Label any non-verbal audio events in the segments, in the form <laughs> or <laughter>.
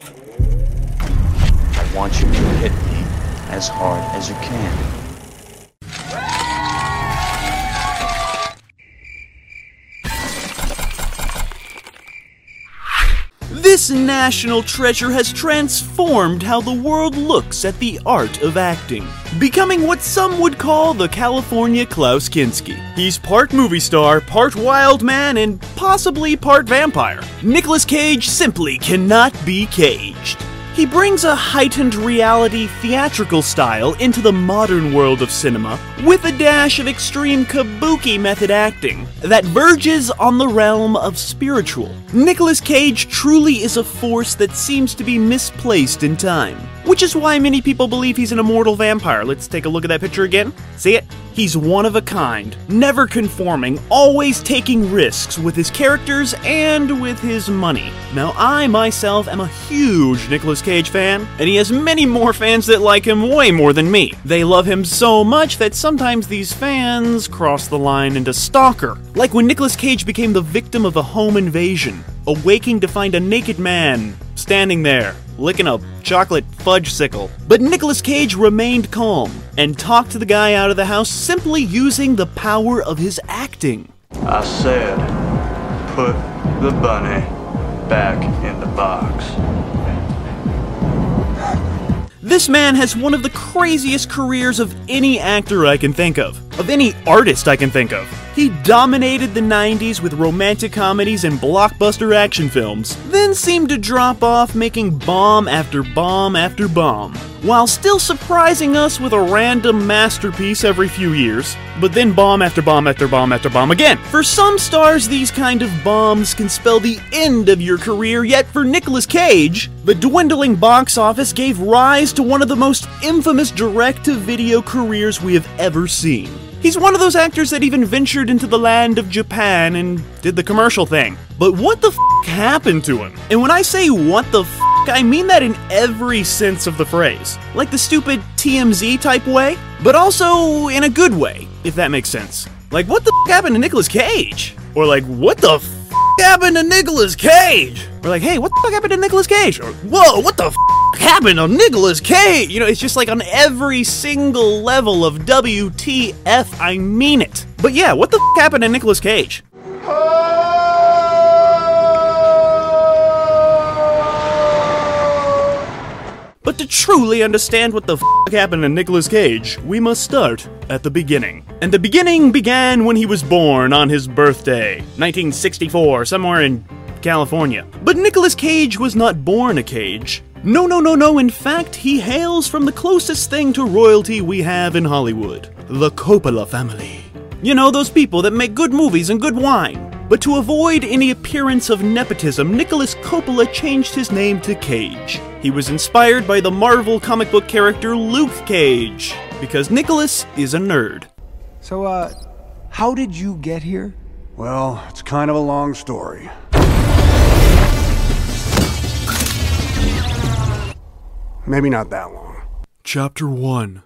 I want you to hit me as hard as you can. This national treasure has transformed how the world looks at the art of acting, becoming what some would call the California Klaus Kinski. He's part movie star, part wild man, and possibly part vampire. Nicolas Cage simply cannot be caged. He brings a heightened reality theatrical style into the modern world of cinema with a dash of extreme kabuki method acting that verges on the realm of spiritual. Nicolas Cage truly is a force that seems to be misplaced in time, which is why many people believe he's an immortal vampire. Let's take a look at that picture again. See it? He's one of a kind, never conforming, always taking risks with his characters and with his money. Now, I myself am a huge Nicolas Cage fan, and he has many more fans that like him way more than me. They love him so much that sometimes these fans cross the line into stalker. Like when Nicolas Cage became the victim of a home invasion, awaking to find a naked man standing there, licking a chocolate fudge sickle. But Nicolas Cage remained calm and talked to the guy out of the house simply using the power of his acting. I said, put the bunny back in the box. This man has one of the craziest careers of any actor I can think of, of any artist I can think of. He dominated the 90s with romantic comedies and blockbuster action films, then seemed to drop off making bomb after bomb after bomb, while still surprising us with a random masterpiece every few years, but then bomb after bomb after bomb after bomb again. For some stars, these kind of bombs can spell the end of your career, yet for Nicolas Cage, the dwindling box office gave rise to one of the most infamous direct to video careers we have ever seen. He's one of those actors that even ventured into the land of Japan and did the commercial thing. But what the f happened to him? And when I say what the f, I mean that in every sense of the phrase. Like the stupid TMZ type way, but also in a good way, if that makes sense. Like, what the f happened to Nicolas Cage? Or like, what the f happened to Nicolas Cage? We're like, hey, what the fuck happened to Nicolas Cage? Or, whoa, what the f happened to Nicolas Cage? You know, it's just like on every single level of WTF, I mean it. But yeah, what the f happened to Nicolas Cage? But to truly understand what the f happened to Nicolas Cage, we must start at the beginning. And the beginning began when he was born on his birthday, 1964, somewhere in California. But Nicolas Cage was not born a cage. No, no, no, no. In fact, he hails from the closest thing to royalty we have in Hollywood the Coppola family. You know, those people that make good movies and good wine. But to avoid any appearance of nepotism, Nicolas Coppola changed his name to Cage. He was inspired by the Marvel comic book character Luke Cage, because Nicolas is a nerd. So, uh, how did you get here? Well, it's kind of a long story. Maybe not that long. Chapter 1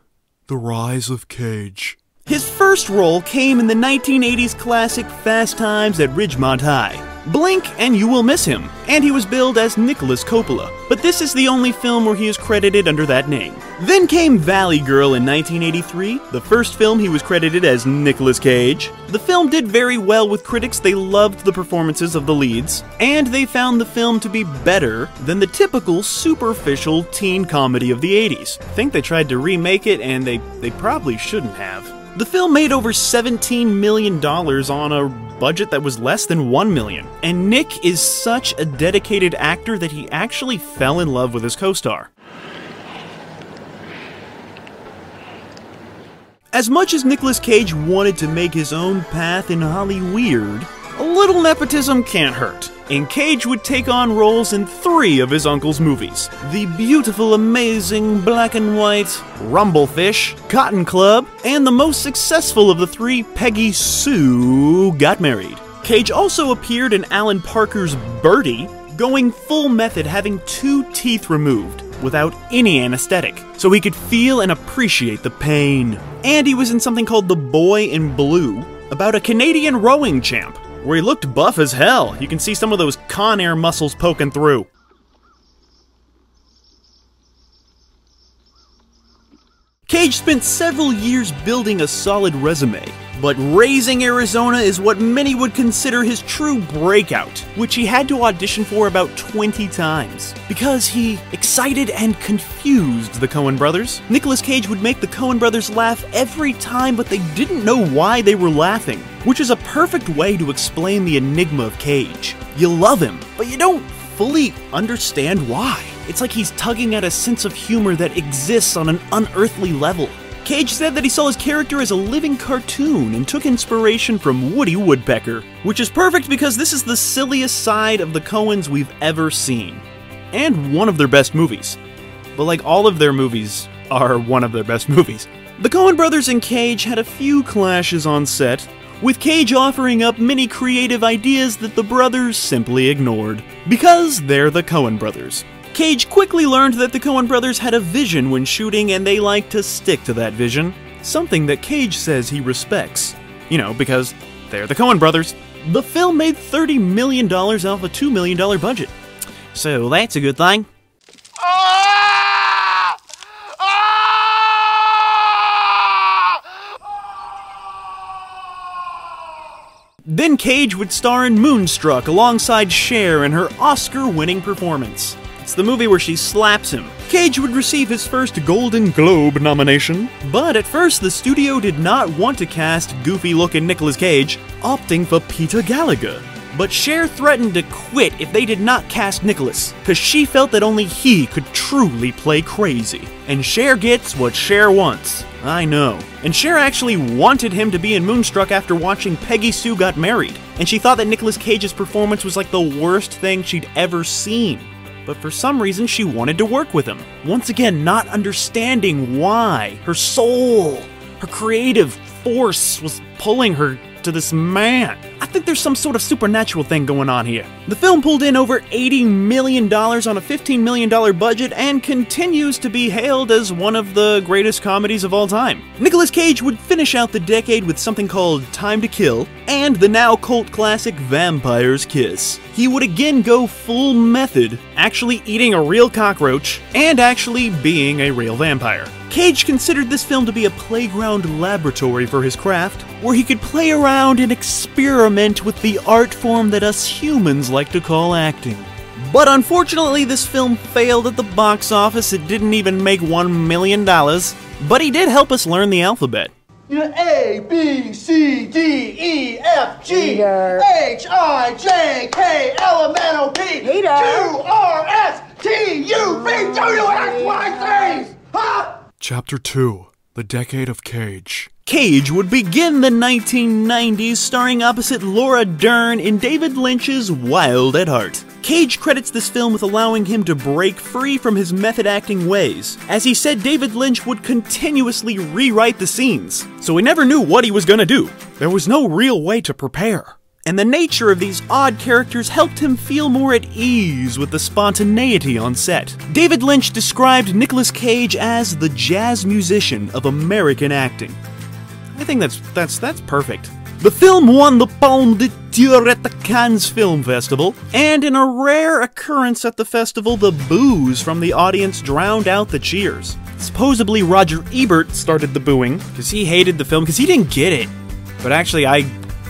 The Rise of Cage. His first role came in the 1980s classic Fast Times at Ridgemont High. Blink and you will miss him, and he was billed as Nicolas Coppola, but this is the only film where he is credited under that name. Then came Valley Girl in 1983, the first film he was credited as Nicolas Cage. The film did very well with critics, they loved the performances of the leads, and they found the film to be better than the typical superficial teen comedy of the 80s. I think they tried to remake it, and they, they probably shouldn't have. The film made over $17 million on a budget that was less than 1 million. And Nick is such a dedicated actor that he actually fell in love with his co star. As much as Nicolas Cage wanted to make his own path in Hollyweird, a little nepotism can't hurt. And Cage would take on roles in three of his uncle's movies the beautiful, amazing black and white Rumble Fish, Cotton Club, and the most successful of the three, Peggy Sue Got Married. Cage also appeared in Alan Parker's Birdy, going full method, having two teeth removed without any anesthetic, so he could feel and appreciate the pain. And he was in something called The Boy in Blue, about a Canadian rowing champ, where he looked buff as hell. You can see some of those con air muscles poking through. Cage spent several years building a solid resume, but Raising Arizona is what many would consider his true breakout, which he had to audition for about 20 times. Because he excited and confused the Coen brothers. Nicolas Cage would make the Coen brothers laugh every time, but they didn't know why they were laughing, which is a perfect way to explain the enigma of Cage. You love him, but you don't fully understand why. It's like he's tugging at a sense of humor that exists on an unearthly level. Cage said that he saw his character as a living cartoon and took inspiration from Woody Woodpecker, which is perfect because this is the silliest side of the Coens we've ever seen. And one of their best movies. But like all of their movies are one of their best movies. The Coen brothers and Cage had a few clashes on set, with Cage offering up many creative ideas that the brothers simply ignored. Because they're the Coen brothers. Cage quickly learned that the Coen brothers had a vision when shooting and they like to stick to that vision, something that Cage says he respects. You know, because they're the Coen brothers. The film made $30 million off a $2 million budget. So that's a good thing. Then Cage would star in Moonstruck alongside Cher in her Oscar winning performance. It's the movie where she slaps him. Cage would receive his first Golden Globe nomination, but at first the studio did not want to cast goofy looking Nicolas Cage, opting for Peter Gallagher. But Cher threatened to quit if they did not cast Nicolas, because she felt that only he could truly play crazy. And Cher gets what Cher wants. I know. And Cher actually wanted him to be in Moonstruck after watching Peggy Sue Got Married, and she thought that Nicolas Cage's performance was like the worst thing she'd ever seen. But for some reason, she wanted to work with him. Once again, not understanding why. Her soul, her creative force was pulling her to this man. I think there's some sort of supernatural thing going on here. The film pulled in over $80 million on a $15 million budget and continues to be hailed as one of the greatest comedies of all time. Nicolas Cage would finish out the decade with something called Time to Kill and the now cult classic Vampire's Kiss. He would again go full method, actually eating a real cockroach and actually being a real vampire. Cage considered this film to be a playground laboratory for his craft, where he could play around and experiment with the art form that us humans like to call acting. But unfortunately, this film failed at the box office. It didn't even make $1 million. But he did help us learn the alphabet. You know, A, B, C, D, E, F, G, Hater. H, I, J, K, L, M, N, O, P, Hater. Q, R, S, T, U, V, W, X, Y, Z. Huh? Chapter 2 The Decade of Cage. Cage would begin the 1990s starring opposite Laura Dern in David Lynch's Wild at Heart. Cage credits this film with allowing him to break free from his method acting ways, as he said David Lynch would continuously rewrite the scenes, so he never knew what he was gonna do. There was no real way to prepare. And the nature of these odd characters helped him feel more at ease with the spontaneity on set. David Lynch described Nicolas Cage as the jazz musician of American acting. I think that's that's that's perfect. The film won the Palme d'Or at the Cannes Film Festival, and in a rare occurrence at the festival, the boos from the audience drowned out the cheers. Supposedly, Roger Ebert started the booing because he hated the film because he didn't get it. But actually, I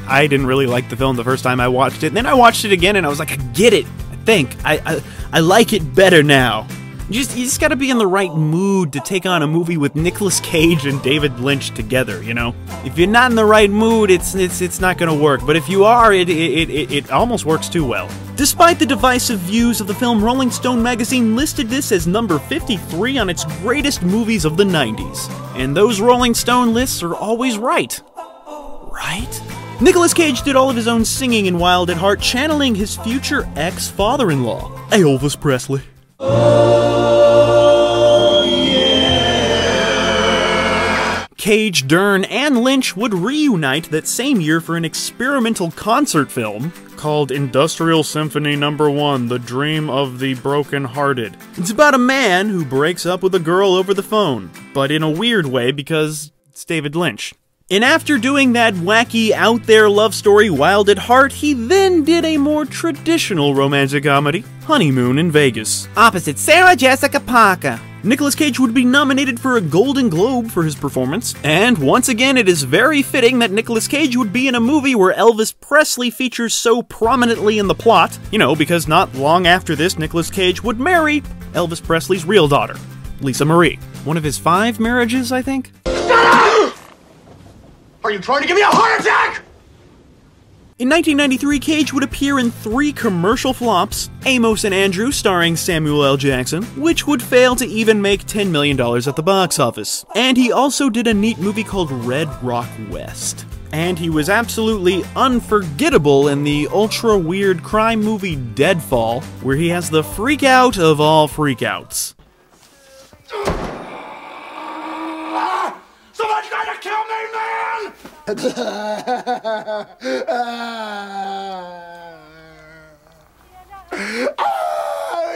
I didn't really like the film the first time I watched it. And then I watched it again, and I was like, I get it. I think I I, I like it better now. You just you just got to be in the right mood to take on a movie with Nicolas Cage and David Lynch together. You know, if you're not in the right mood, it's it's it's not going to work. But if you are, it it, it it almost works too well. Despite the divisive views of the film, Rolling Stone magazine listed this as number 53 on its greatest movies of the 90s. And those Rolling Stone lists are always right. Right? Nicolas Cage did all of his own singing in Wild at Heart, channeling his future ex father in law, Elvis Presley. Cage, Dern, and Lynch would reunite that same year for an experimental concert film called Industrial Symphony Number 1 The Dream of the Broken Hearted. It's about a man who breaks up with a girl over the phone, but in a weird way because it's David Lynch. And after doing that wacky, out there love story Wild at Heart, he then did a more traditional romantic comedy, Honeymoon in Vegas, opposite Sarah Jessica Parker. Nicolas Cage would be nominated for a Golden Globe for his performance, and once again, it is very fitting that Nicolas Cage would be in a movie where Elvis Presley features so prominently in the plot. You know, because not long after this, Nicolas Cage would marry Elvis Presley's real daughter, Lisa Marie. One of his five marriages, I think? Are you trying to give me a heart attack? In 1993, Cage would appear in three commercial flops Amos and Andrew, starring Samuel L. Jackson, which would fail to even make $10 million at the box office. And he also did a neat movie called Red Rock West. And he was absolutely unforgettable in the ultra weird crime movie Deadfall, where he has the freak out of all freakouts. Someone's to kill me, man! Oh,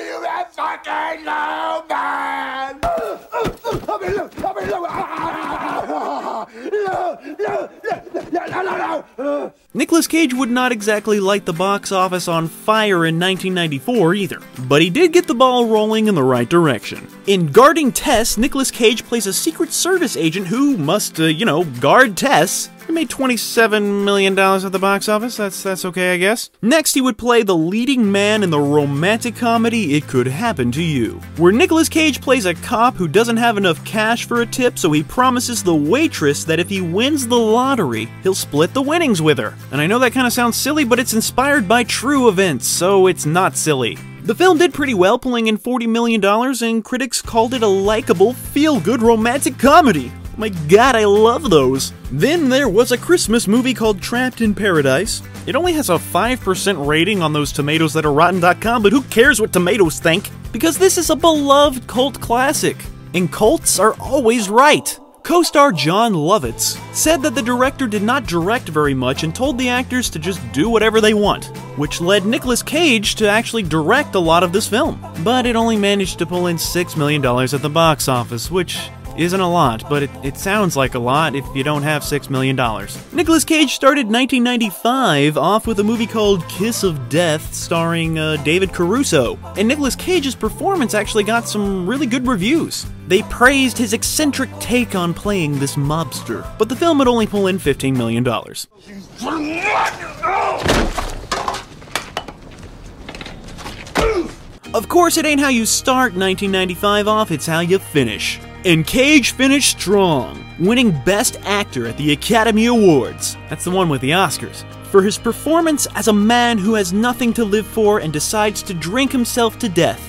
you that fucking man! No, no! Nicolas Cage would not exactly light the box office on fire in 1994 either, but he did get the ball rolling in the right direction. In Guarding Tess, Nicolas Cage plays a Secret Service agent who must, uh, you know, guard Tess. He made $27 million at the box office. That's that's okay, I guess. Next, he would play the leading man in the romantic comedy It Could Happen to You, where Nicolas Cage plays a cop who doesn't have enough cash for a tip, so he promises the waitress that if he wins the lottery, he'll split the winnings with her. And I know that kind of sounds silly, but it's inspired by true events, so it's not silly. The film did pretty well, pulling in $40 million, and critics called it a likable, feel good romantic comedy. My god, I love those. Then there was a Christmas movie called Trapped in Paradise. It only has a 5% rating on those tomatoes that are rotten.com, but who cares what tomatoes think? Because this is a beloved cult classic, and cults are always right. Co star Jon Lovitz said that the director did not direct very much and told the actors to just do whatever they want, which led Nicolas Cage to actually direct a lot of this film. But it only managed to pull in $6 million at the box office, which isn't a lot, but it, it sounds like a lot if you don't have $6 million. Nicolas Cage started 1995 off with a movie called Kiss of Death starring uh, David Caruso, and Nicolas Cage's performance actually got some really good reviews. They praised his eccentric take on playing this mobster, but the film would only pull in $15 million. Of course, it ain't how you start 1995 off, it's how you finish. And Cage finished strong, winning Best Actor at the Academy Awards. That's the one with the Oscars. For his performance as a man who has nothing to live for and decides to drink himself to death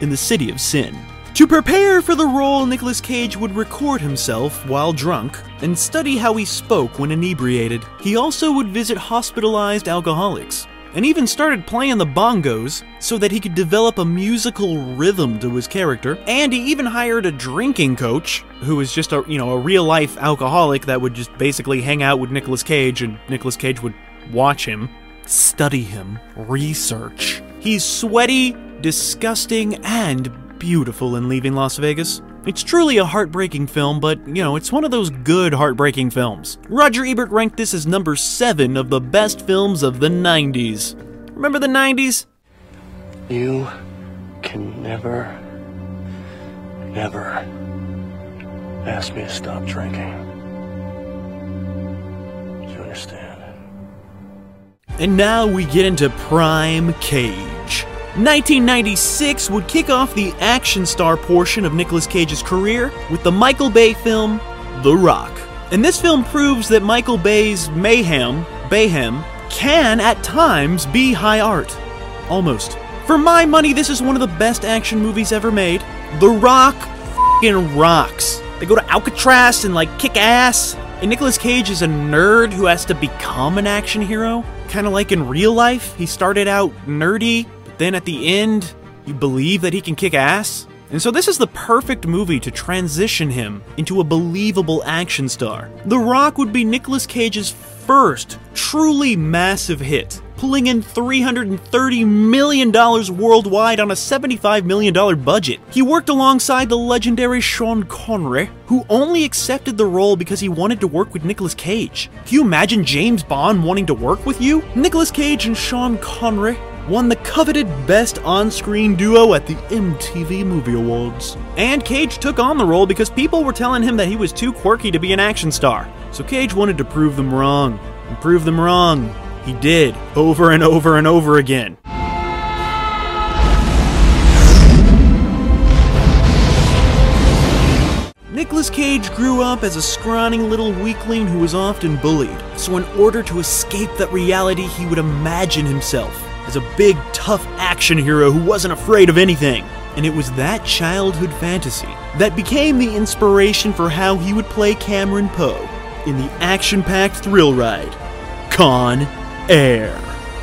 in the City of Sin. To prepare for the role, Nicolas Cage would record himself while drunk and study how he spoke when inebriated. He also would visit hospitalized alcoholics and even started playing the bongos so that he could develop a musical rhythm to his character. And he even hired a drinking coach who was just a, you know, a real life alcoholic that would just basically hang out with Nicolas Cage and Nicolas Cage would watch him, study him, research. He's sweaty, disgusting, and beautiful in Leaving Las Vegas. It's truly a heartbreaking film, but, you know, it's one of those good heartbreaking films. Roger Ebert ranked this as number 7 of the best films of the 90s. Remember the 90s? You can never, never ask me to stop drinking. Do you understand? And now we get into Prime Cage. 1996 would kick off the action star portion of Nicolas Cage's career with the Michael Bay film The Rock. And this film proves that Michael Bay's mayhem, Bayhem, can at times be high art. Almost. For my money, this is one of the best action movies ever made. The Rock fing rocks. They go to Alcatraz and like kick ass. And Nicolas Cage is a nerd who has to become an action hero. Kind of like in real life, he started out nerdy, then at the end, you believe that he can kick ass. And so this is the perfect movie to transition him into a believable action star. The Rock would be Nicolas Cage's first truly massive hit, pulling in $330 million worldwide on a $75 million budget. He worked alongside the legendary Sean Connery, who only accepted the role because he wanted to work with Nicolas Cage. Can you imagine James Bond wanting to work with you? Nicolas Cage and Sean Connery won the coveted Best On Screen Duo at the MTV Movie Awards. And Cage took on the role because people were telling him that he was too quirky to be an action star. So Cage wanted to prove them wrong. And prove them wrong. He did, over and over and over again. Nicolas Cage grew up as a scrawny little weakling who was often bullied. So, in order to escape that reality, he would imagine himself as a big, tough action hero who wasn't afraid of anything. And it was that childhood fantasy that became the inspiration for how he would play Cameron Poe in the action packed thrill ride, Con Air.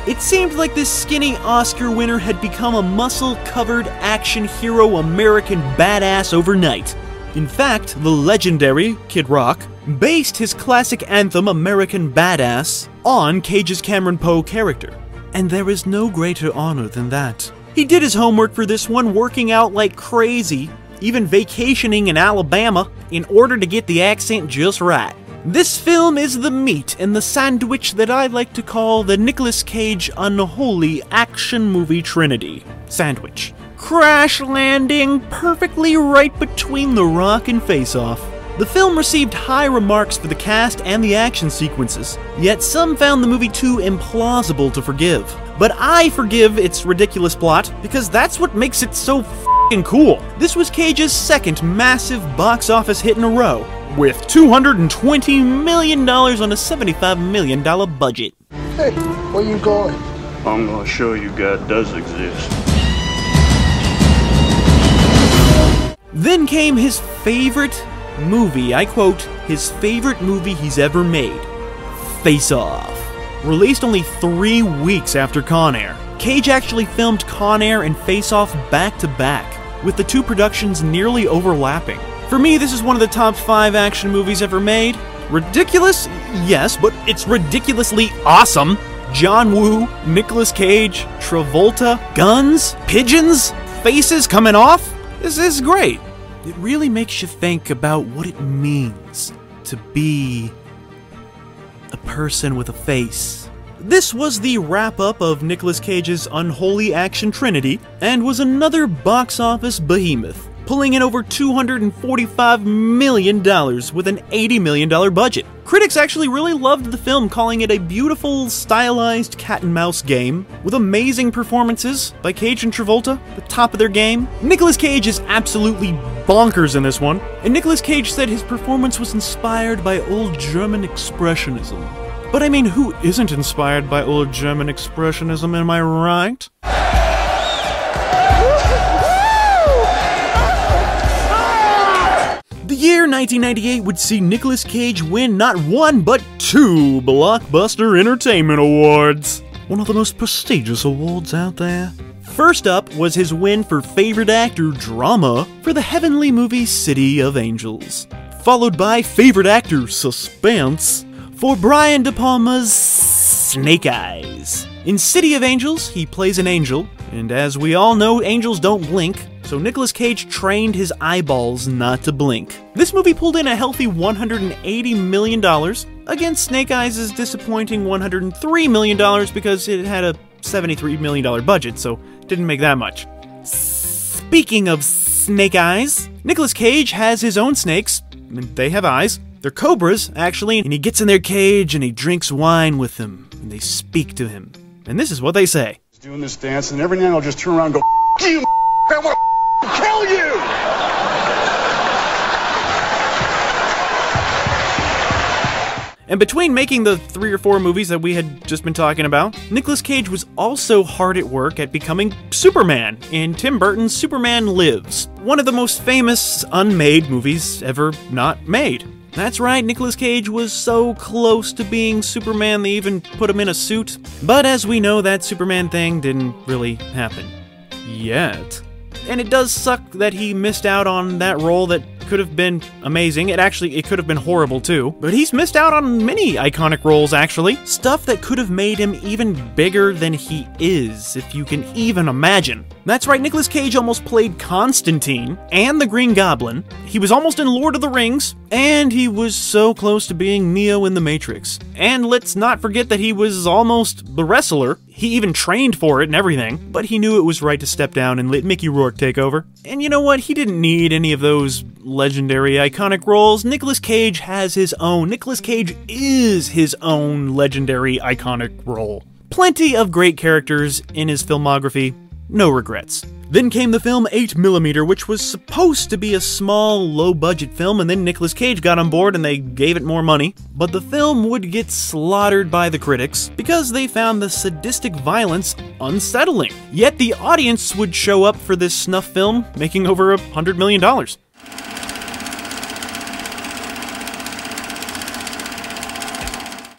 It seemed like this skinny Oscar winner had become a muscle covered action hero American badass overnight. In fact, the legendary Kid Rock based his classic anthem American Badass on Cage's Cameron Poe character. And there is no greater honor than that. He did his homework for this one, working out like crazy, even vacationing in Alabama, in order to get the accent just right. This film is the meat and the sandwich that I like to call the Nicolas Cage unholy action movie trinity. Sandwich. Crash landing perfectly right between The Rock and Face Off. The film received high remarks for the cast and the action sequences, yet some found the movie too implausible to forgive. But I forgive its ridiculous plot because that's what makes it so fing cool. This was Cage's second massive box office hit in a row, with $220 million on a $75 million budget. Hey, where you going? I'm gonna show you God does exist. Then came his favorite movie, I quote, his favorite movie he's ever made Face Off. Released only three weeks after Con Air, Cage actually filmed Con Air and Face Off back to back, with the two productions nearly overlapping. For me, this is one of the top five action movies ever made. Ridiculous? Yes, but it's ridiculously awesome. John Woo, Nicolas Cage, Travolta, guns, pigeons, faces coming off. This is great. It really makes you think about what it means to be a person with a face. This was the wrap up of Nicolas Cage's unholy action trinity and was another box office behemoth, pulling in over $245 million with an $80 million budget. Critics actually really loved the film, calling it a beautiful, stylized cat and mouse game with amazing performances by Cage and Travolta, the top of their game. Nicolas Cage is absolutely bonkers in this one, and Nicolas Cage said his performance was inspired by old German expressionism. But I mean, who isn't inspired by old German expressionism, am I right? Year 1998 would see Nicolas Cage win not one but two Blockbuster Entertainment Awards. One of the most prestigious awards out there. First up was his win for Favorite Actor Drama for the heavenly movie City of Angels, followed by Favorite Actor Suspense for Brian De Palma's Snake Eyes. In City of Angels, he plays an angel, and as we all know, angels don't blink, so Nicolas Cage trained his eyeballs not to blink. This movie pulled in a healthy $180 million against Snake Eyes' disappointing $103 million because it had a $73 million budget, so didn't make that much. Speaking of Snake Eyes, Nicolas Cage has his own snakes, they have eyes. They're cobras, actually, and he gets in their cage and he drinks wine with them, and they speak to him. And this is what they say. He's doing this dance, and every now and I'll just turn around and go, you, I <laughs> want kill you! And between making the three or four movies that we had just been talking about, Nicolas Cage was also hard at work at becoming Superman in Tim Burton's Superman Lives, one of the most famous unmade movies ever not made. That's right, Nicolas Cage was so close to being Superman they even put him in a suit. But as we know, that Superman thing didn't really happen. Yet. And it does suck that he missed out on that role that could have been amazing. It actually it could have been horrible too. But he's missed out on many iconic roles actually. Stuff that could have made him even bigger than he is, if you can even imagine. That's right, Nicolas Cage almost played Constantine and the Green Goblin. He was almost in Lord of the Rings, and he was so close to being Neo in The Matrix. And let's not forget that he was almost the wrestler. He even trained for it and everything, but he knew it was right to step down and let Mickey Rourke take over. And you know what? He didn't need any of those legendary iconic roles. Nicolas Cage has his own. Nicolas Cage is his own legendary iconic role. Plenty of great characters in his filmography, no regrets. Then came the film 8mm, which was supposed to be a small, low budget film, and then Nicolas Cage got on board and they gave it more money. But the film would get slaughtered by the critics because they found the sadistic violence unsettling. Yet the audience would show up for this snuff film, making over a hundred million dollars.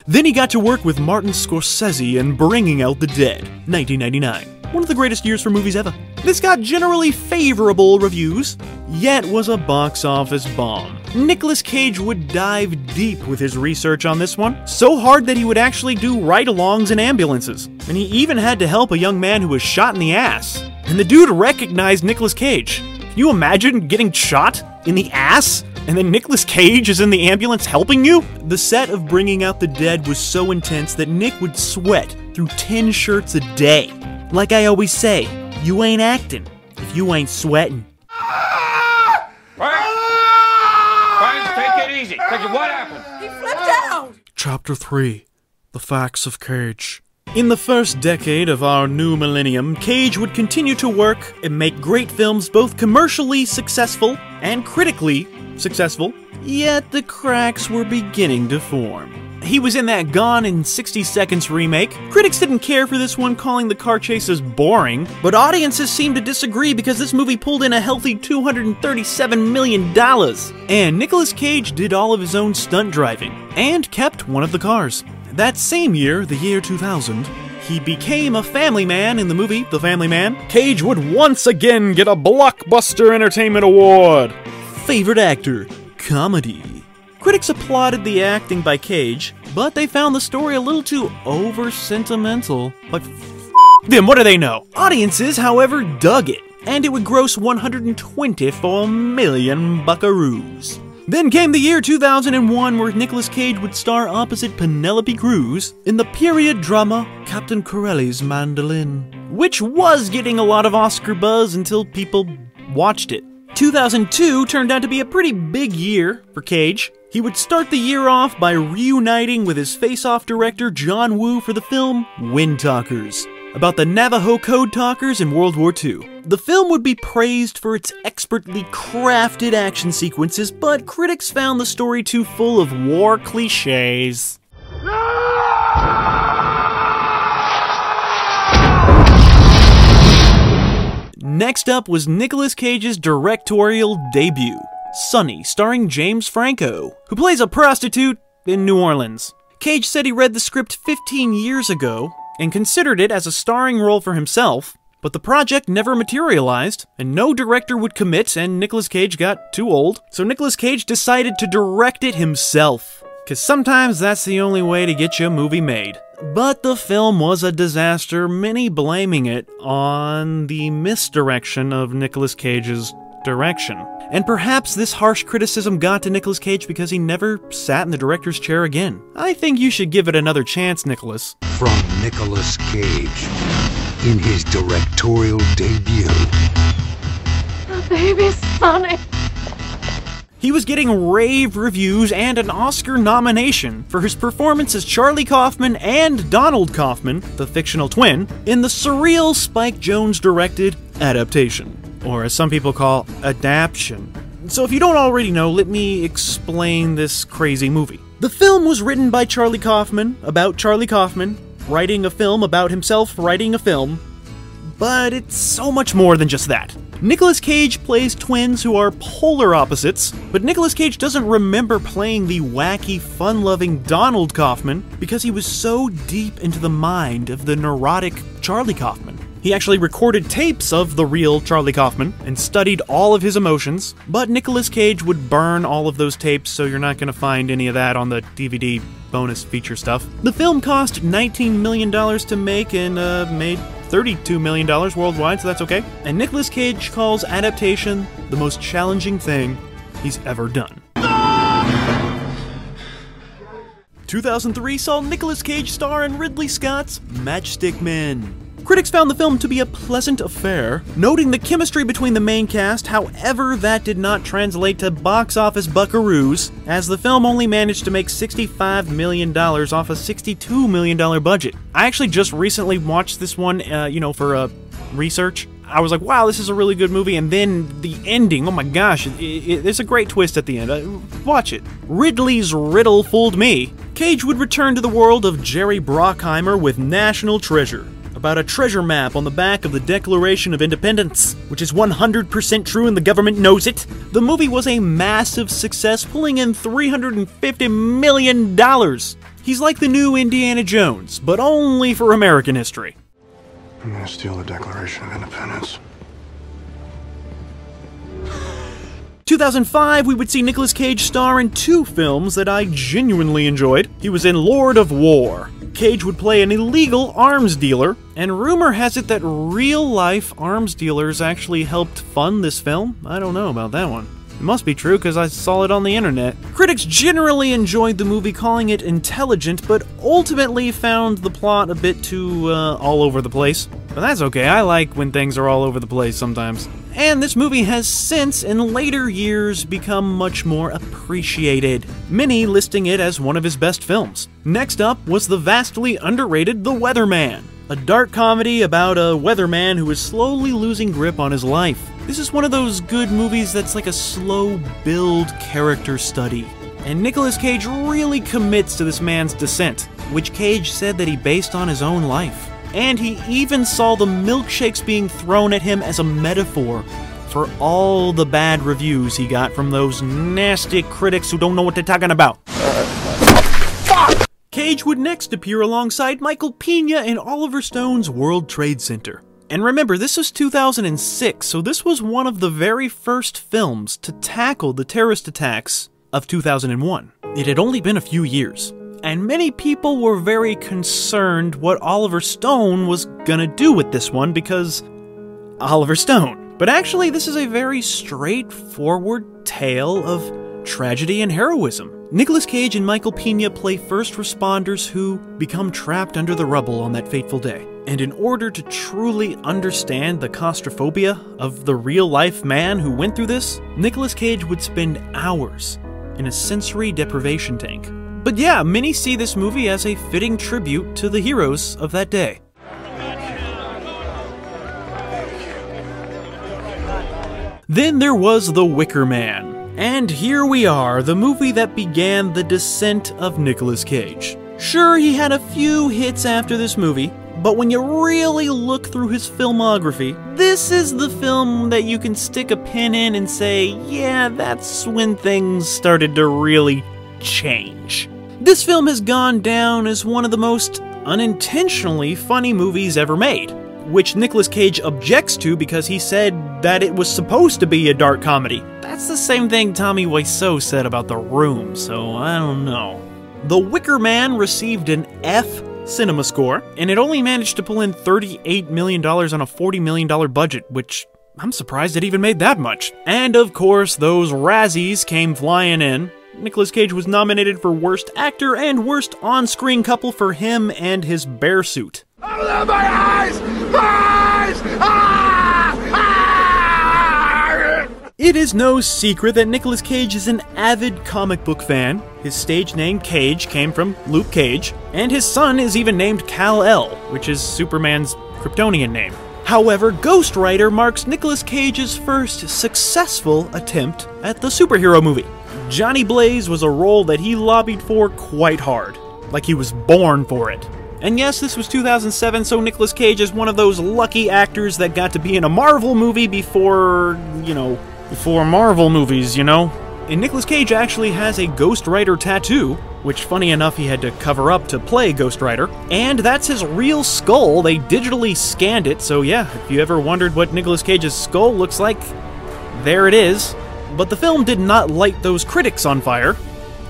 Then he got to work with Martin Scorsese in Bringing Out the Dead, 1999. One of the greatest years for movies ever. This got generally favorable reviews, yet was a box office bomb. Nicolas Cage would dive deep with his research on this one, so hard that he would actually do ride alongs in ambulances. And he even had to help a young man who was shot in the ass. And the dude recognized Nicolas Cage. Can you imagine getting shot in the ass? And then Nicolas Cage is in the ambulance helping you? The set of Bringing Out the Dead was so intense that Nick would sweat through 10 shirts a day. Like I always say, you ain't acting if you ain't sweating. Frank, take it easy. Take it. What happened? He flipped out! Chapter 3 The Facts of Cage. In the first decade of our new millennium, Cage would continue to work and make great films both commercially successful and critically successful, yet the cracks were beginning to form. He was in that Gone in 60 Seconds remake. Critics didn't care for this one, calling the car chases boring, but audiences seemed to disagree because this movie pulled in a healthy $237 million. And Nicolas Cage did all of his own stunt driving and kept one of the cars. That same year, the year 2000, he became a family man in the movie The Family Man. Cage would once again get a Blockbuster Entertainment Award. Favorite actor, comedy. Critics applauded the acting by Cage, but they found the story a little too over sentimental. Like, f- them, what do they know? Audiences, however, dug it, and it would gross 124 million buckaroos. Then came the year 2001, where Nicolas Cage would star opposite Penelope Cruz in the period drama Captain Corelli's Mandolin, which was getting a lot of Oscar buzz until people watched it. 2002 turned out to be a pretty big year for Cage. He would start the year off by reuniting with his face off director John Woo for the film Wind Talkers, about the Navajo Code Talkers in World War II. The film would be praised for its expertly crafted action sequences, but critics found the story too full of war cliches. Next up was Nicolas Cage's directorial debut, Sonny, starring James Franco, who plays a prostitute in New Orleans. Cage said he read the script 15 years ago and considered it as a starring role for himself, but the project never materialized, and no director would commit, and Nicolas Cage got too old. So Nicolas Cage decided to direct it himself, because sometimes that's the only way to get your movie made. But the film was a disaster, many blaming it on the misdirection of Nicolas Cage's direction. And perhaps this harsh criticism got to Nicolas Cage because he never sat in the director's chair again. I think you should give it another chance, Nicholas. From Nicolas Cage in his directorial debut. The baby's Sonny. He was getting rave reviews and an Oscar nomination for his performance as Charlie Kaufman and Donald Kaufman, the fictional twin, in the surreal Spike Jonze directed adaptation, or as some people call adaption. So if you don't already know, let me explain this crazy movie. The film was written by Charlie Kaufman about Charlie Kaufman writing a film about himself writing a film, but it's so much more than just that. Nicolas Cage plays twins who are polar opposites, but Nicolas Cage doesn't remember playing the wacky, fun loving Donald Kaufman because he was so deep into the mind of the neurotic Charlie Kaufman. He actually recorded tapes of the real Charlie Kaufman and studied all of his emotions, but Nicolas Cage would burn all of those tapes, so you're not going to find any of that on the DVD bonus feature stuff. The film cost $19 million to make and uh, made $32 million worldwide, so that's okay. And Nicolas Cage calls adaptation the most challenging thing he's ever done. 2003 saw Nicolas Cage star in Ridley Scott's Matchstick Men. Critics found the film to be a pleasant affair, noting the chemistry between the main cast, however, that did not translate to box office buckaroos, as the film only managed to make $65 million off a $62 million budget. I actually just recently watched this one, uh, you know, for uh, research. I was like, wow, this is a really good movie. And then the ending, oh my gosh, it, it, there's a great twist at the end. Uh, watch it. Ridley's riddle fooled me. Cage would return to the world of Jerry Bruckheimer with National Treasure about a treasure map on the back of the Declaration of Independence, which is 100% true and the government knows it. The movie was a massive success, pulling in $350 million. He's like the new Indiana Jones, but only for American history. I'm gonna steal the Declaration of Independence. 2005, we would see Nicolas Cage star in two films that I genuinely enjoyed. He was in Lord of War. Cage would play an illegal arms dealer, and rumor has it that real life arms dealers actually helped fund this film. I don't know about that one. It must be true because I saw it on the internet. Critics generally enjoyed the movie, calling it intelligent, but ultimately found the plot a bit too uh, all over the place. But that's okay, I like when things are all over the place sometimes. And this movie has since, in later years, become much more appreciated, many listing it as one of his best films. Next up was the vastly underrated The Weatherman, a dark comedy about a weatherman who is slowly losing grip on his life. This is one of those good movies that's like a slow build character study. And Nicolas Cage really commits to this man's descent, which Cage said that he based on his own life. And he even saw the milkshakes being thrown at him as a metaphor for all the bad reviews he got from those nasty critics who don't know what they're talking about. Cage would next appear alongside Michael Pena in Oliver Stone's World Trade Center. And remember, this was 2006, so this was one of the very first films to tackle the terrorist attacks of 2001. It had only been a few years, and many people were very concerned what Oliver Stone was gonna do with this one because Oliver Stone. But actually, this is a very straightforward tale of tragedy and heroism. Nicolas Cage and Michael Pena play first responders who become trapped under the rubble on that fateful day. And in order to truly understand the claustrophobia of the real life man who went through this, Nicolas Cage would spend hours in a sensory deprivation tank. But yeah, many see this movie as a fitting tribute to the heroes of that day. Then there was The Wicker Man. And here we are, the movie that began the descent of Nicolas Cage. Sure, he had a few hits after this movie, but when you really look through his filmography, this is the film that you can stick a pin in and say, yeah, that's when things started to really change. This film has gone down as one of the most unintentionally funny movies ever made, which Nicolas Cage objects to because he said that it was supposed to be a dark comedy. That's the same thing Tommy Wiseau said about The Room, so I don't know. The Wicker Man received an F cinema score, and it only managed to pull in $38 million on a $40 million budget, which I'm surprised it even made that much. And of course, those Razzies came flying in. Nicolas Cage was nominated for Worst Actor and Worst On Screen Couple for him and his bear suit. Oh, my eyes! My eyes! Ah! It is no secret that Nicolas Cage is an avid comic book fan. His stage name Cage came from Luke Cage, and his son is even named Kal-El, which is Superman's Kryptonian name. However, Ghost Rider marks Nicolas Cage's first successful attempt at the superhero movie. Johnny Blaze was a role that he lobbied for quite hard, like he was born for it. And yes, this was 2007, so Nicolas Cage is one of those lucky actors that got to be in a Marvel movie before, you know, before Marvel movies, you know? And Nicolas Cage actually has a Ghost Rider tattoo, which, funny enough, he had to cover up to play Ghost Rider. And that's his real skull. They digitally scanned it, so yeah, if you ever wondered what Nicolas Cage's skull looks like, there it is. But the film did not light those critics on fire,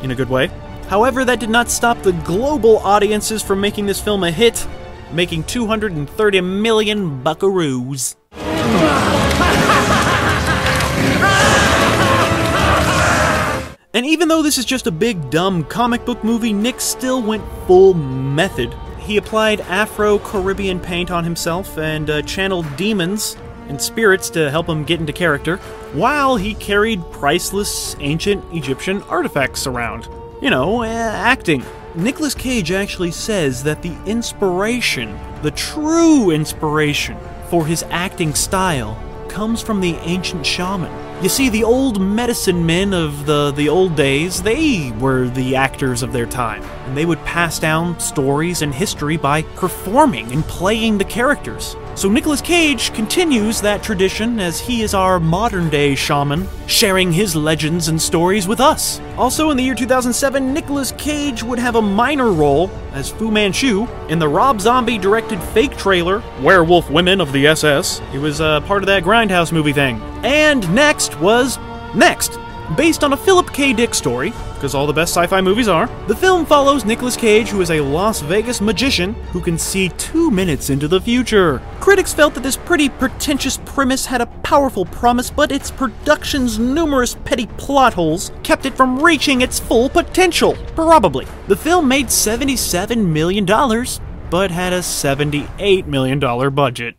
in a good way. However, that did not stop the global audiences from making this film a hit, making 230 million buckaroos. And even though this is just a big, dumb comic book movie, Nick still went full method. He applied Afro Caribbean paint on himself and uh, channeled demons and spirits to help him get into character, while he carried priceless ancient Egyptian artifacts around. You know, uh, acting. Nicolas Cage actually says that the inspiration, the true inspiration for his acting style, comes from the ancient shaman. You see, the old medicine men of the, the old days, they were the actors of their time, and they would pass down stories and history by performing and playing the characters. So Nicolas Cage continues that tradition as he is our modern day shaman, sharing his legends and stories with us. Also in the year 2007, Nicolas Cage would have a minor role as Fu Manchu in the Rob Zombie directed fake trailer, Werewolf Women of the SS. He was uh, part of that Grindhouse movie thing. And next was Next, Based on a Philip K. Dick story, because all the best sci fi movies are, the film follows Nicolas Cage, who is a Las Vegas magician who can see two minutes into the future. Critics felt that this pretty pretentious premise had a powerful promise, but its production's numerous petty plot holes kept it from reaching its full potential. Probably. The film made $77 million, but had a $78 million budget.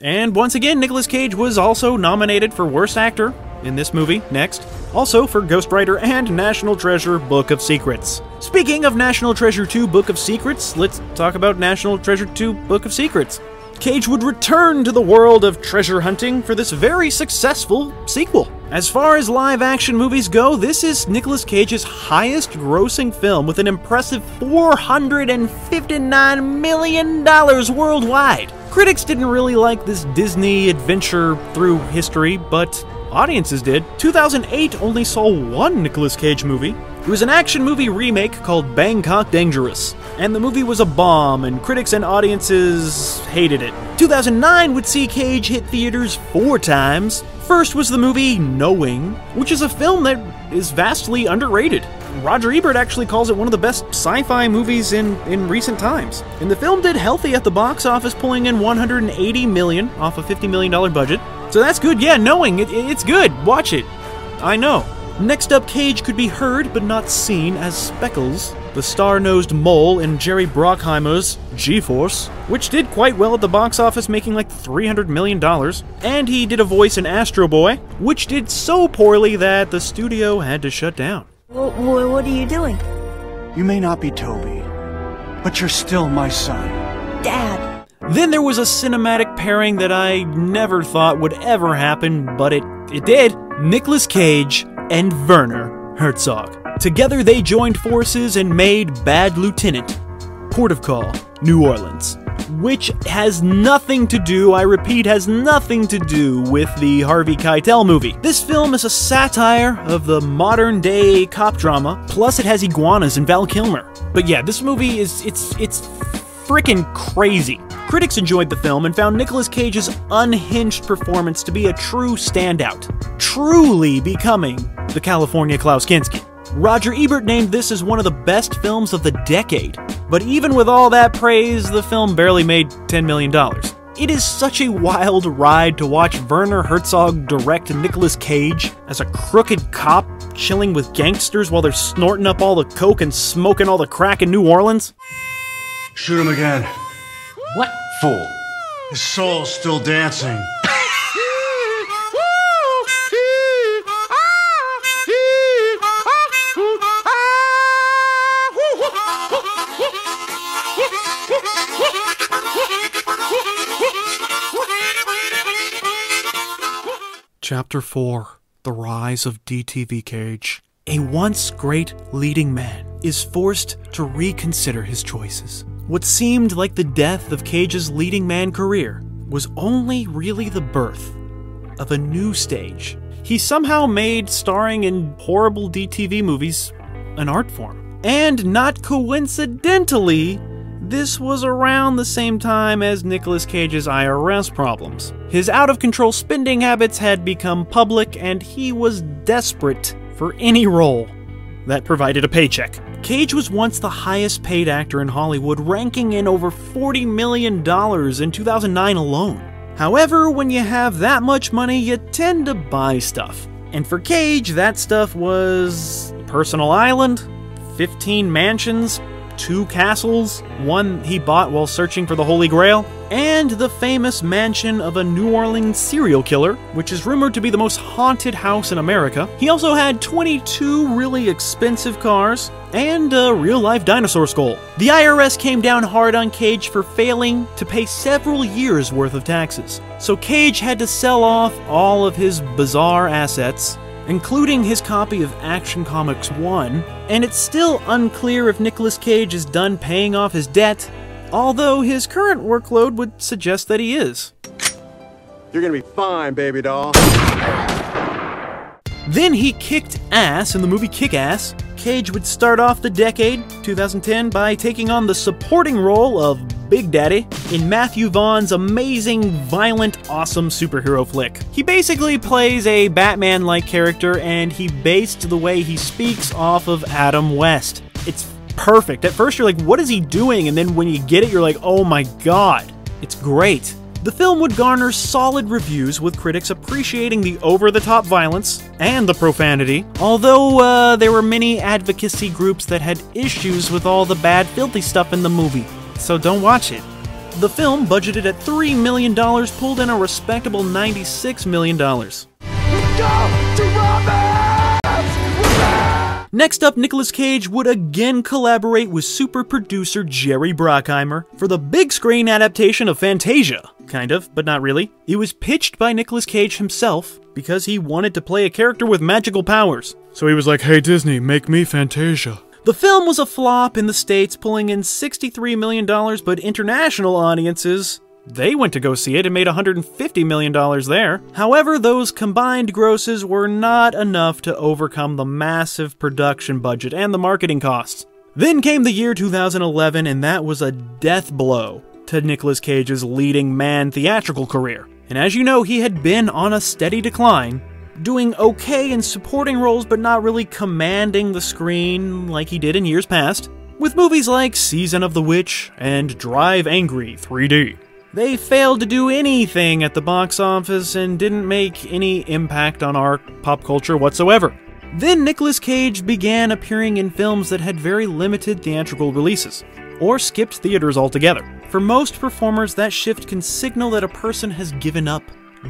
And once again, Nicolas Cage was also nominated for Worst Actor in this movie, next. Also for Ghost Rider and National Treasure Book of Secrets. Speaking of National Treasure 2 Book of Secrets, let's talk about National Treasure 2 Book of Secrets. Cage would return to the world of treasure hunting for this very successful sequel. As far as live action movies go, this is Nicolas Cage's highest grossing film with an impressive $459 million worldwide. Critics didn't really like this Disney adventure through history, but audiences did. 2008 only saw one Nicolas Cage movie. It was an action movie remake called Bangkok Dangerous, and the movie was a bomb, and critics and audiences hated it. 2009 would see Cage hit theaters four times. First was the movie Knowing, which is a film that is vastly underrated. Roger Ebert actually calls it one of the best sci-fi movies in, in recent times. And the film did healthy at the box office, pulling in 180 million off a 50 million dollar budget. So that's good. Yeah, knowing it, it's good. Watch it. I know. Next up, Cage could be heard but not seen as Speckles, the star-nosed mole in Jerry Bruckheimer's G-Force, which did quite well at the box office, making like $300 million. And he did a voice in Astro Boy, which did so poorly that the studio had to shut down. What, what are you doing? You may not be Toby, but you're still my son. Dad. Then there was a cinematic pairing that I never thought would ever happen, but it, it did. Nicolas Cage and Werner Herzog. Together they joined forces and made Bad Lieutenant, Port of Call, New Orleans which has nothing to do, I repeat, has nothing to do with the Harvey Keitel movie. This film is a satire of the modern day cop drama, plus it has iguanas and Val Kilmer. But yeah, this movie is it's it's freaking crazy. Critics enjoyed the film and found Nicolas Cage's unhinged performance to be a true standout, truly becoming the California Klaus Kinski. Roger Ebert named this as one of the best films of the decade, but even with all that praise, the film barely made $10 million. It is such a wild ride to watch Werner Herzog direct Nicolas Cage as a crooked cop chilling with gangsters while they're snorting up all the coke and smoking all the crack in New Orleans. Shoot him again. What for? His soul's still dancing. Chapter 4 The Rise of DTV Cage. A once great leading man is forced to reconsider his choices. What seemed like the death of Cage's leading man career was only really the birth of a new stage. He somehow made starring in horrible DTV movies an art form. And not coincidentally, this was around the same time as Nicolas Cage's IRS problems. His out of control spending habits had become public, and he was desperate for any role that provided a paycheck. Cage was once the highest paid actor in Hollywood, ranking in over $40 million in 2009 alone. However, when you have that much money, you tend to buy stuff. And for Cage, that stuff was personal island, 15 mansions, two castles, one he bought while searching for the Holy Grail, and the famous mansion of a New Orleans serial killer, which is rumored to be the most haunted house in America. He also had 22 really expensive cars and a real life dinosaur skull. The IRS came down hard on Cage for failing to pay several years' worth of taxes. So Cage had to sell off all of his bizarre assets including his copy of Action Comics 1, and it's still unclear if Nicolas Cage is done paying off his debt, although his current workload would suggest that he is. You're gonna be fine, baby doll. Then he kicked ass in the movie Kick Ass. Cage would start off the decade, 2010, by taking on the supporting role of Big Daddy in Matthew Vaughn's amazing, violent, awesome superhero flick. He basically plays a Batman like character and he based the way he speaks off of Adam West. It's perfect. At first, you're like, what is he doing? And then when you get it, you're like, oh my god. It's great. The film would garner solid reviews, with critics appreciating the over the top violence and the profanity, although uh, there were many advocacy groups that had issues with all the bad, filthy stuff in the movie so don't watch it. The film, budgeted at $3 million, pulled in a respectable $96 million. Next up, Nicolas Cage would again collaborate with super producer Jerry Bruckheimer for the big screen adaptation of Fantasia. Kind of, but not really. It was pitched by Nicolas Cage himself because he wanted to play a character with magical powers. So he was like, hey Disney, make me Fantasia. The film was a flop in the States, pulling in $63 million, but international audiences, they went to go see it and made $150 million there. However, those combined grosses were not enough to overcome the massive production budget and the marketing costs. Then came the year 2011, and that was a death blow to Nicolas Cage's leading man theatrical career. And as you know, he had been on a steady decline doing okay in supporting roles but not really commanding the screen like he did in years past, with movies like Season of the Witch and Drive Angry 3D. They failed to do anything at the box office and didn't make any impact on our pop culture whatsoever. Then Nicolas Cage began appearing in films that had very limited theatrical releases, or skipped theaters altogether. For most performers, that shift can signal that a person has given up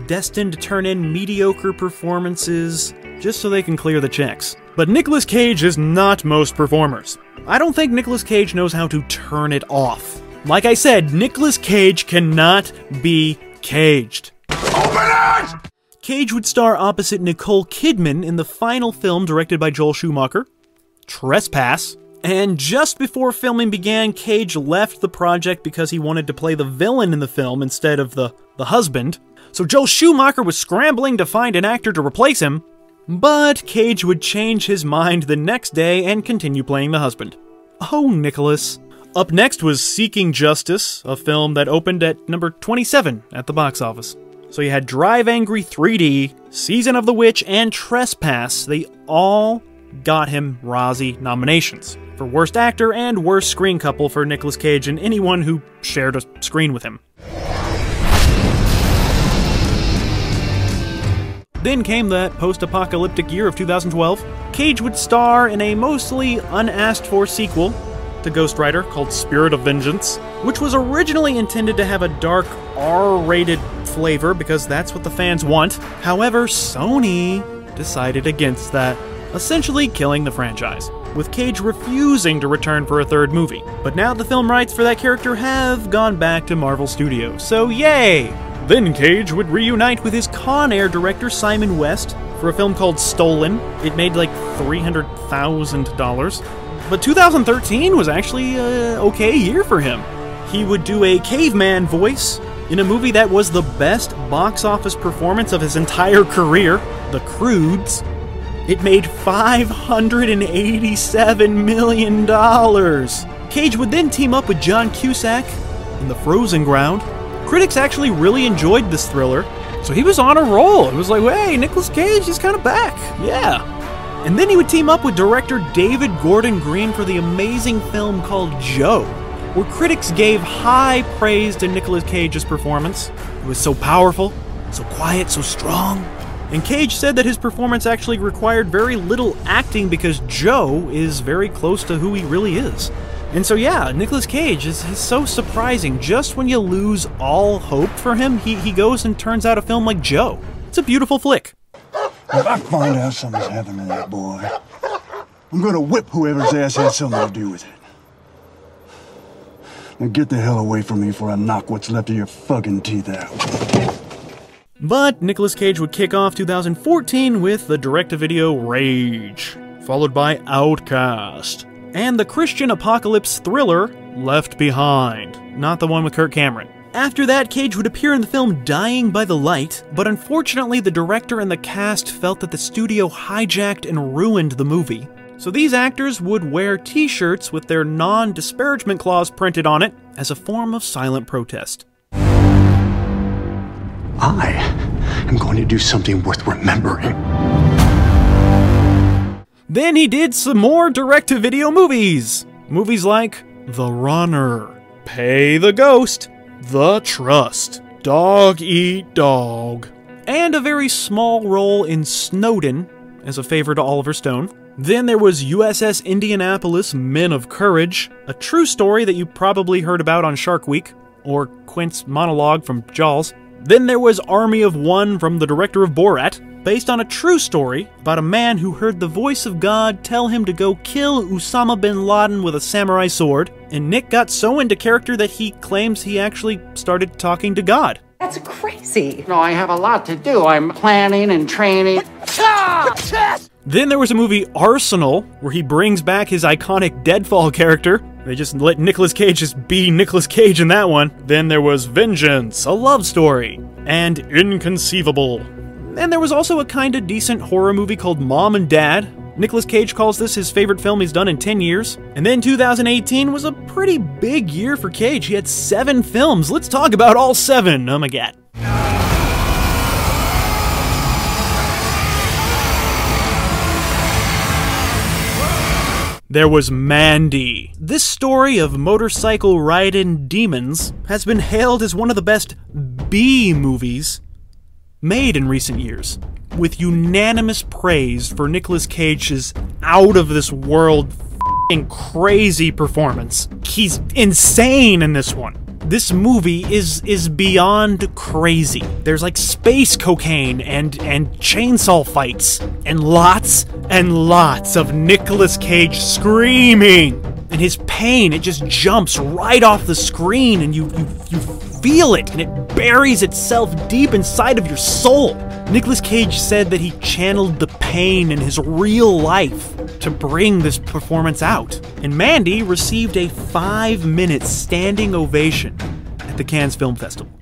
destined to turn in mediocre performances just so they can clear the checks. But Nicolas Cage is not most performers. I don't think Nicolas Cage knows how to turn it off. Like I said, Nicolas Cage cannot be caged. Open it! Cage would star opposite Nicole Kidman in the final film directed by Joel Schumacher, Trespass. And just before filming began, Cage left the project because he wanted to play the villain in the film instead of the, the husband so Joel Schumacher was scrambling to find an actor to replace him. But Cage would change his mind the next day and continue playing the husband. Oh, Nicholas. Up next was Seeking Justice, a film that opened at number 27 at the box office. So you had Drive Angry 3D, Season of the Witch, and Trespass. They all got him Razzie nominations for Worst Actor and Worst Screen Couple for Nicolas Cage and anyone who shared a screen with him. Then came that post apocalyptic year of 2012. Cage would star in a mostly unasked for sequel to Ghost Rider called Spirit of Vengeance, which was originally intended to have a dark R rated flavor because that's what the fans want. However, Sony decided against that, essentially killing the franchise, with Cage refusing to return for a third movie. But now the film rights for that character have gone back to Marvel Studios, so yay! Then Cage would reunite with his Con Air director Simon West for a film called Stolen. It made like $300,000. But 2013 was actually a okay year for him. He would do a caveman voice in a movie that was the best box office performance of his entire career, The Croods. It made $587 million. Cage would then team up with John Cusack in The Frozen Ground. Critics actually really enjoyed this thriller, so he was on a roll. It was like, hey, Nicolas Cage, he's kind of back. Yeah. And then he would team up with director David Gordon Green for the amazing film called Joe, where critics gave high praise to Nicolas Cage's performance. It was so powerful, so quiet, so strong. And Cage said that his performance actually required very little acting because Joe is very close to who he really is. And so, yeah, Nicolas Cage is, is so surprising. Just when you lose all hope for him, he, he goes and turns out a film like Joe. It's a beautiful flick. If I find out something's happened to that boy, I'm gonna whip whoever's ass had something to do with it. Now get the hell away from me before I knock what's left of your fucking teeth out. But Nicolas Cage would kick off 2014 with the direct-to-video Rage, followed by Outcast, and the Christian apocalypse thriller Left Behind, not the one with Kirk Cameron. After that, Cage would appear in the film Dying by the Light, but unfortunately, the director and the cast felt that the studio hijacked and ruined the movie. So these actors would wear t shirts with their non disparagement clause printed on it as a form of silent protest. I am going to do something worth remembering. Then he did some more direct to video movies. Movies like The Runner, Pay the Ghost, The Trust, Dog Eat Dog, and a very small role in Snowden as a favor to Oliver Stone. Then there was USS Indianapolis Men of Courage, a true story that you probably heard about on Shark Week, or Quint's monologue from Jaws. Then there was Army of One from the director of Borat, based on a true story about a man who heard the voice of God tell him to go kill Osama bin Laden with a samurai sword, and Nick got so into character that he claims he actually started talking to God. That's crazy. No, I have a lot to do. I'm planning and training. Then there was a movie Arsenal, where he brings back his iconic Deadfall character. They just let Nicolas Cage just be Nicolas Cage in that one. Then there was Vengeance, a love story, and Inconceivable. And there was also a kinda decent horror movie called Mom and Dad. Nicolas Cage calls this his favorite film he's done in 10 years. And then 2018 was a pretty big year for Cage. He had seven films. Let's talk about all seven. Oh my god. There was Mandy. This story of motorcycle riding demons has been hailed as one of the best B movies made in recent years, with unanimous praise for Nicolas Cage's out of this world crazy performance. He's insane in this one. This movie is is beyond crazy. There's like space cocaine and and chainsaw fights and lots and lots of Nicolas Cage screaming. And his pain, it just jumps right off the screen and you you you feel it and it buries itself deep inside of your soul. Nicolas Cage said that he channeled the pain in his real life to bring this performance out. And Mandy received a five minute standing ovation at the Cannes Film Festival.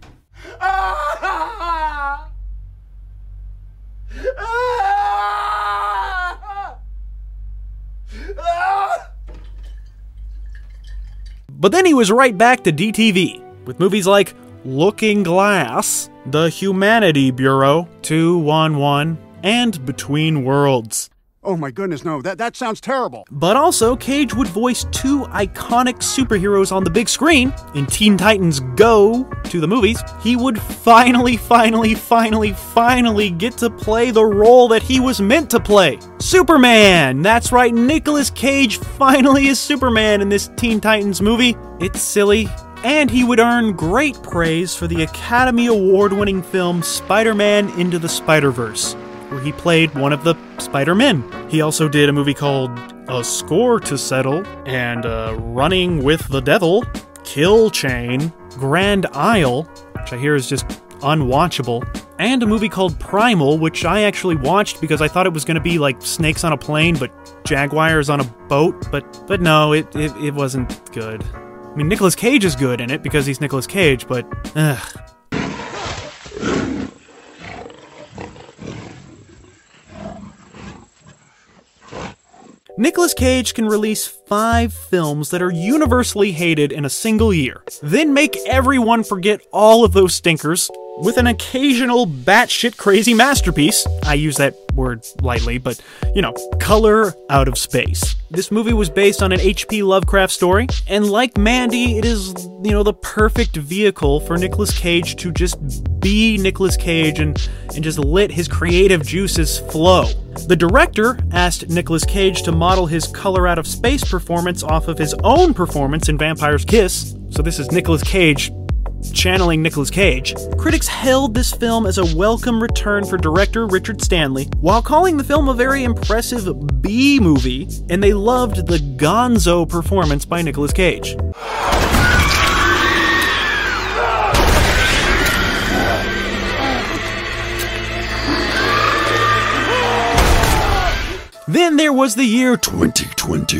But then he was right back to DTV with movies like Looking Glass, The Humanity Bureau, 211, and Between Worlds. Oh my goodness, no, that, that sounds terrible. But also, Cage would voice two iconic superheroes on the big screen. In Teen Titans Go to the movies, he would finally, finally, finally, finally get to play the role that he was meant to play Superman! That's right, Nicolas Cage finally is Superman in this Teen Titans movie. It's silly, and he would earn great praise for the Academy Award winning film Spider Man Into the Spider Verse, where he played one of the Spider Men. He also did a movie called A Score to Settle and uh, Running with the Devil, Kill Chain, Grand Isle, which I hear is just unwatchable, and a movie called Primal, which I actually watched because I thought it was going to be like snakes on a plane, but jaguars on a boat. But but no, it, it, it wasn't good. I mean, Nicolas Cage is good in it because he's Nicolas Cage, but ugh. Nicolas Cage can release five films that are universally hated in a single year, then make everyone forget all of those stinkers with an occasional batshit crazy masterpiece. I use that word lightly, but you know, color out of space. This movie was based on an H.P. Lovecraft story, and like Mandy, it is, you know, the perfect vehicle for Nicolas Cage to just be Nicolas Cage and, and just let his creative juices flow. The director asked Nicolas Cage to model his color out of space performance off of his own performance in Vampire's Kiss. So this is Nicolas Cage channeling Nicolas Cage. Critics hailed this film as a welcome return for director Richard Stanley, while calling the film a very impressive B movie, and they loved the gonzo performance by Nicolas Cage. Then there was the year 2020.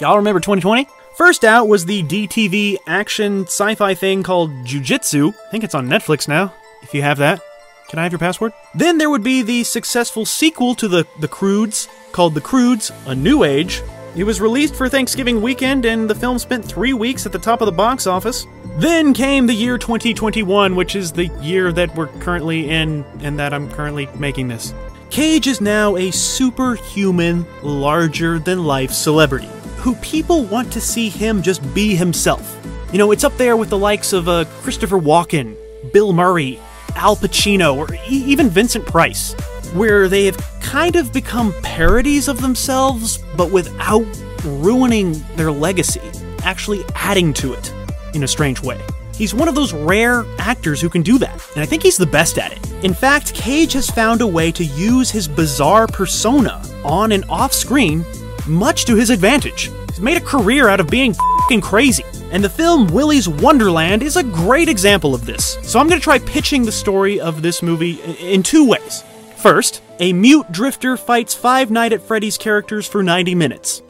Y'all remember 2020? First out was the DTV action sci fi thing called Jiu Jitsu. I think it's on Netflix now, if you have that. Can I have your password? Then there would be the successful sequel to the, the Croods called The Croods A New Age. It was released for Thanksgiving weekend, and the film spent three weeks at the top of the box office. Then came the year 2021, which is the year that we're currently in and that I'm currently making this. Cage is now a superhuman, larger than life celebrity who people want to see him just be himself. You know, it's up there with the likes of uh, Christopher Walken, Bill Murray, Al Pacino, or e- even Vincent Price, where they have kind of become parodies of themselves, but without ruining their legacy, actually adding to it in a strange way. He's one of those rare actors who can do that, and I think he's the best at it. In fact, Cage has found a way to use his bizarre persona on and off screen much to his advantage. He's made a career out of being fing crazy. And the film Willy's Wonderland is a great example of this. So I'm going to try pitching the story of this movie in two ways. First, a mute drifter fights Five Night at Freddy's characters for 90 minutes.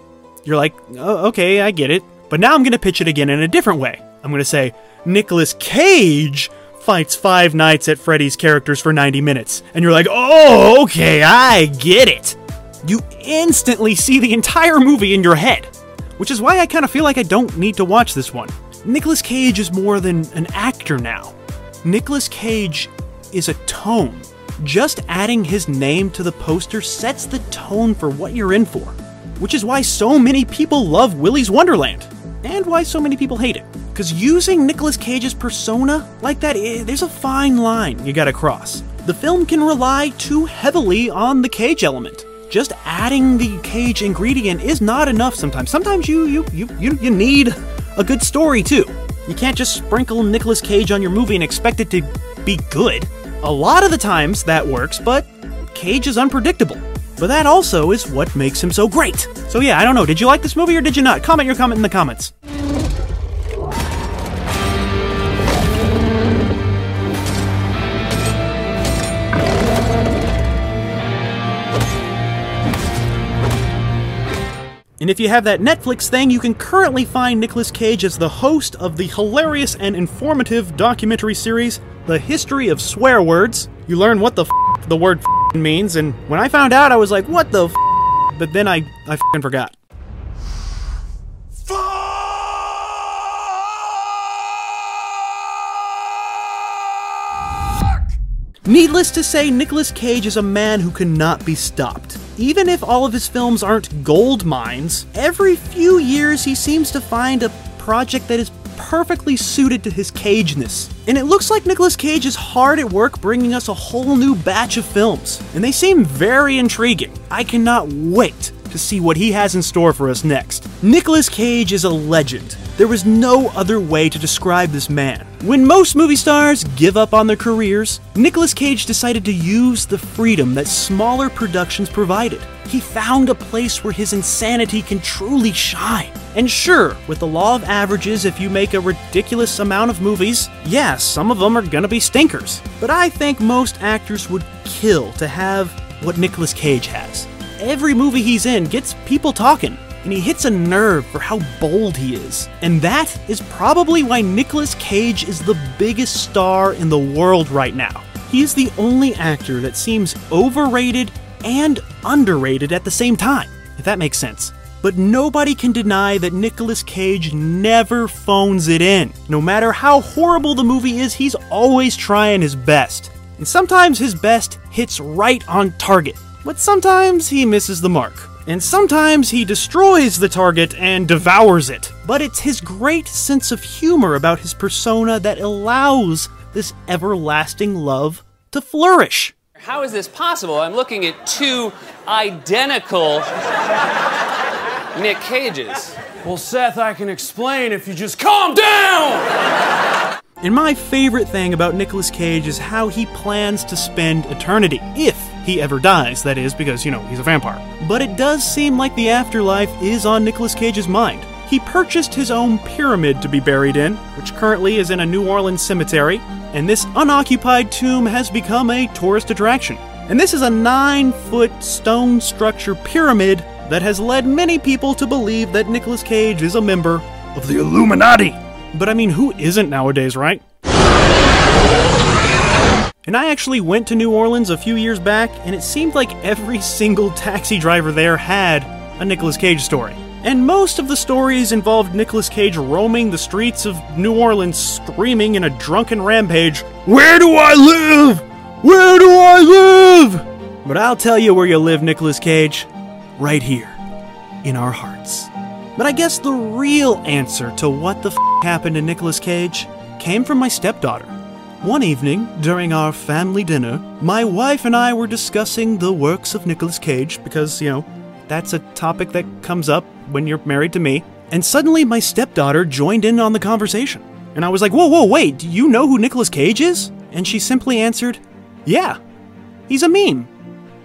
You're like, oh, okay, I get it. But now I'm going to pitch it again in a different way. I'm going to say, Nicolas Cage fights Five Nights at Freddy's characters for 90 minutes. And you're like, oh, okay, I get it you instantly see the entire movie in your head. Which is why I kind of feel like I don't need to watch this one. Nicolas Cage is more than an actor now. Nicolas Cage is a tone. Just adding his name to the poster sets the tone for what you're in for. Which is why so many people love Willy's Wonderland. And why so many people hate it. Because using Nicolas Cage's persona like that, eh, there's a fine line you gotta cross. The film can rely too heavily on the Cage element just adding the cage ingredient is not enough sometimes. Sometimes you you you you, you need a good story too. You can't just sprinkle Nicolas Cage on your movie and expect it to be good. A lot of the times that works, but Cage is unpredictable. But that also is what makes him so great. So yeah, I don't know. Did you like this movie or did you not? Comment your comment in the comments. And if you have that Netflix thing, you can currently find Nicolas Cage as the host of the hilarious and informative documentary series, The History of Swear Words. You learn what the f- the word f- means, and when I found out, I was like, what the f-? But then I, I f- forgot. Needless to say, Nicolas Cage is a man who cannot be stopped. Even if all of his films aren't gold mines, every few years he seems to find a project that is perfectly suited to his cageness. And it looks like Nicolas Cage is hard at work bringing us a whole new batch of films, and they seem very intriguing. I cannot wait to see what he has in store for us next. Nicolas Cage is a legend. There is no other way to describe this man. When most movie stars give up on their careers, Nicolas Cage decided to use the freedom that smaller productions provided. He found a place where his insanity can truly shine. And sure, with the law of averages, if you make a ridiculous amount of movies, yeah, some of them are gonna be stinkers. But I think most actors would kill to have what Nicolas Cage has. Every movie he's in gets people talking, and he hits a nerve for how bold he is. And that is probably why Nicolas Cage is the biggest star in the world right now. He is the only actor that seems overrated and underrated at the same time, if that makes sense. But nobody can deny that Nicolas Cage never phones it in. No matter how horrible the movie is, he's always trying his best. And sometimes his best hits right on target, but sometimes he misses the mark. And sometimes he destroys the target and devours it. But it's his great sense of humor about his persona that allows this everlasting love to flourish. How is this possible? I'm looking at two identical Nick Cages. Well, Seth, I can explain if you just calm down! And my favorite thing about Nicolas Cage is how he plans to spend eternity. If he ever dies, that is, because, you know, he's a vampire. But it does seem like the afterlife is on Nicolas Cage's mind. He purchased his own pyramid to be buried in, which currently is in a New Orleans cemetery, and this unoccupied tomb has become a tourist attraction. And this is a nine foot stone structure pyramid that has led many people to believe that Nicolas Cage is a member of the Illuminati. But I mean, who isn't nowadays, right? And I actually went to New Orleans a few years back, and it seemed like every <laughs> single taxi driver there had a Nicolas Cage story. And most of the stories involved Nicolas Cage roaming the streets of New Orleans screaming in a drunken rampage, Where do I live? Where do I live? But I'll tell you where you live, Nicolas Cage. Right here, in our hearts. But I guess the real answer to what the f happened to Nicolas Cage came from my stepdaughter. One evening, during our family dinner, my wife and I were discussing the works of Nicolas Cage because, you know, that's a topic that comes up when you're married to me. And suddenly my stepdaughter joined in on the conversation. And I was like, whoa, whoa, wait, do you know who Nicolas Cage is? And she simply answered, yeah, he's a meme.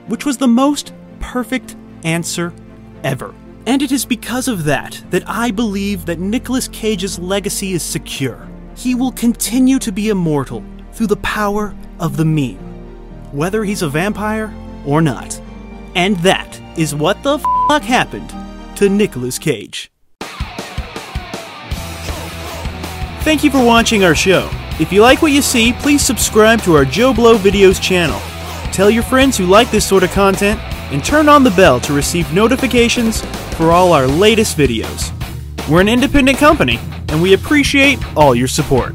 Which was the most perfect answer ever. And it is because of that that I believe that Nicolas Cage's legacy is secure. He will continue to be immortal through the power of the meme, whether he's a vampire or not. And that is what the fuck happened to Nicolas Cage. Thank you for watching our show. If you like what you see, please subscribe to our Joe Blow Videos channel. Tell your friends who like this sort of content, and turn on the bell to receive notifications for all our latest videos. We're an independent company, and we appreciate all your support.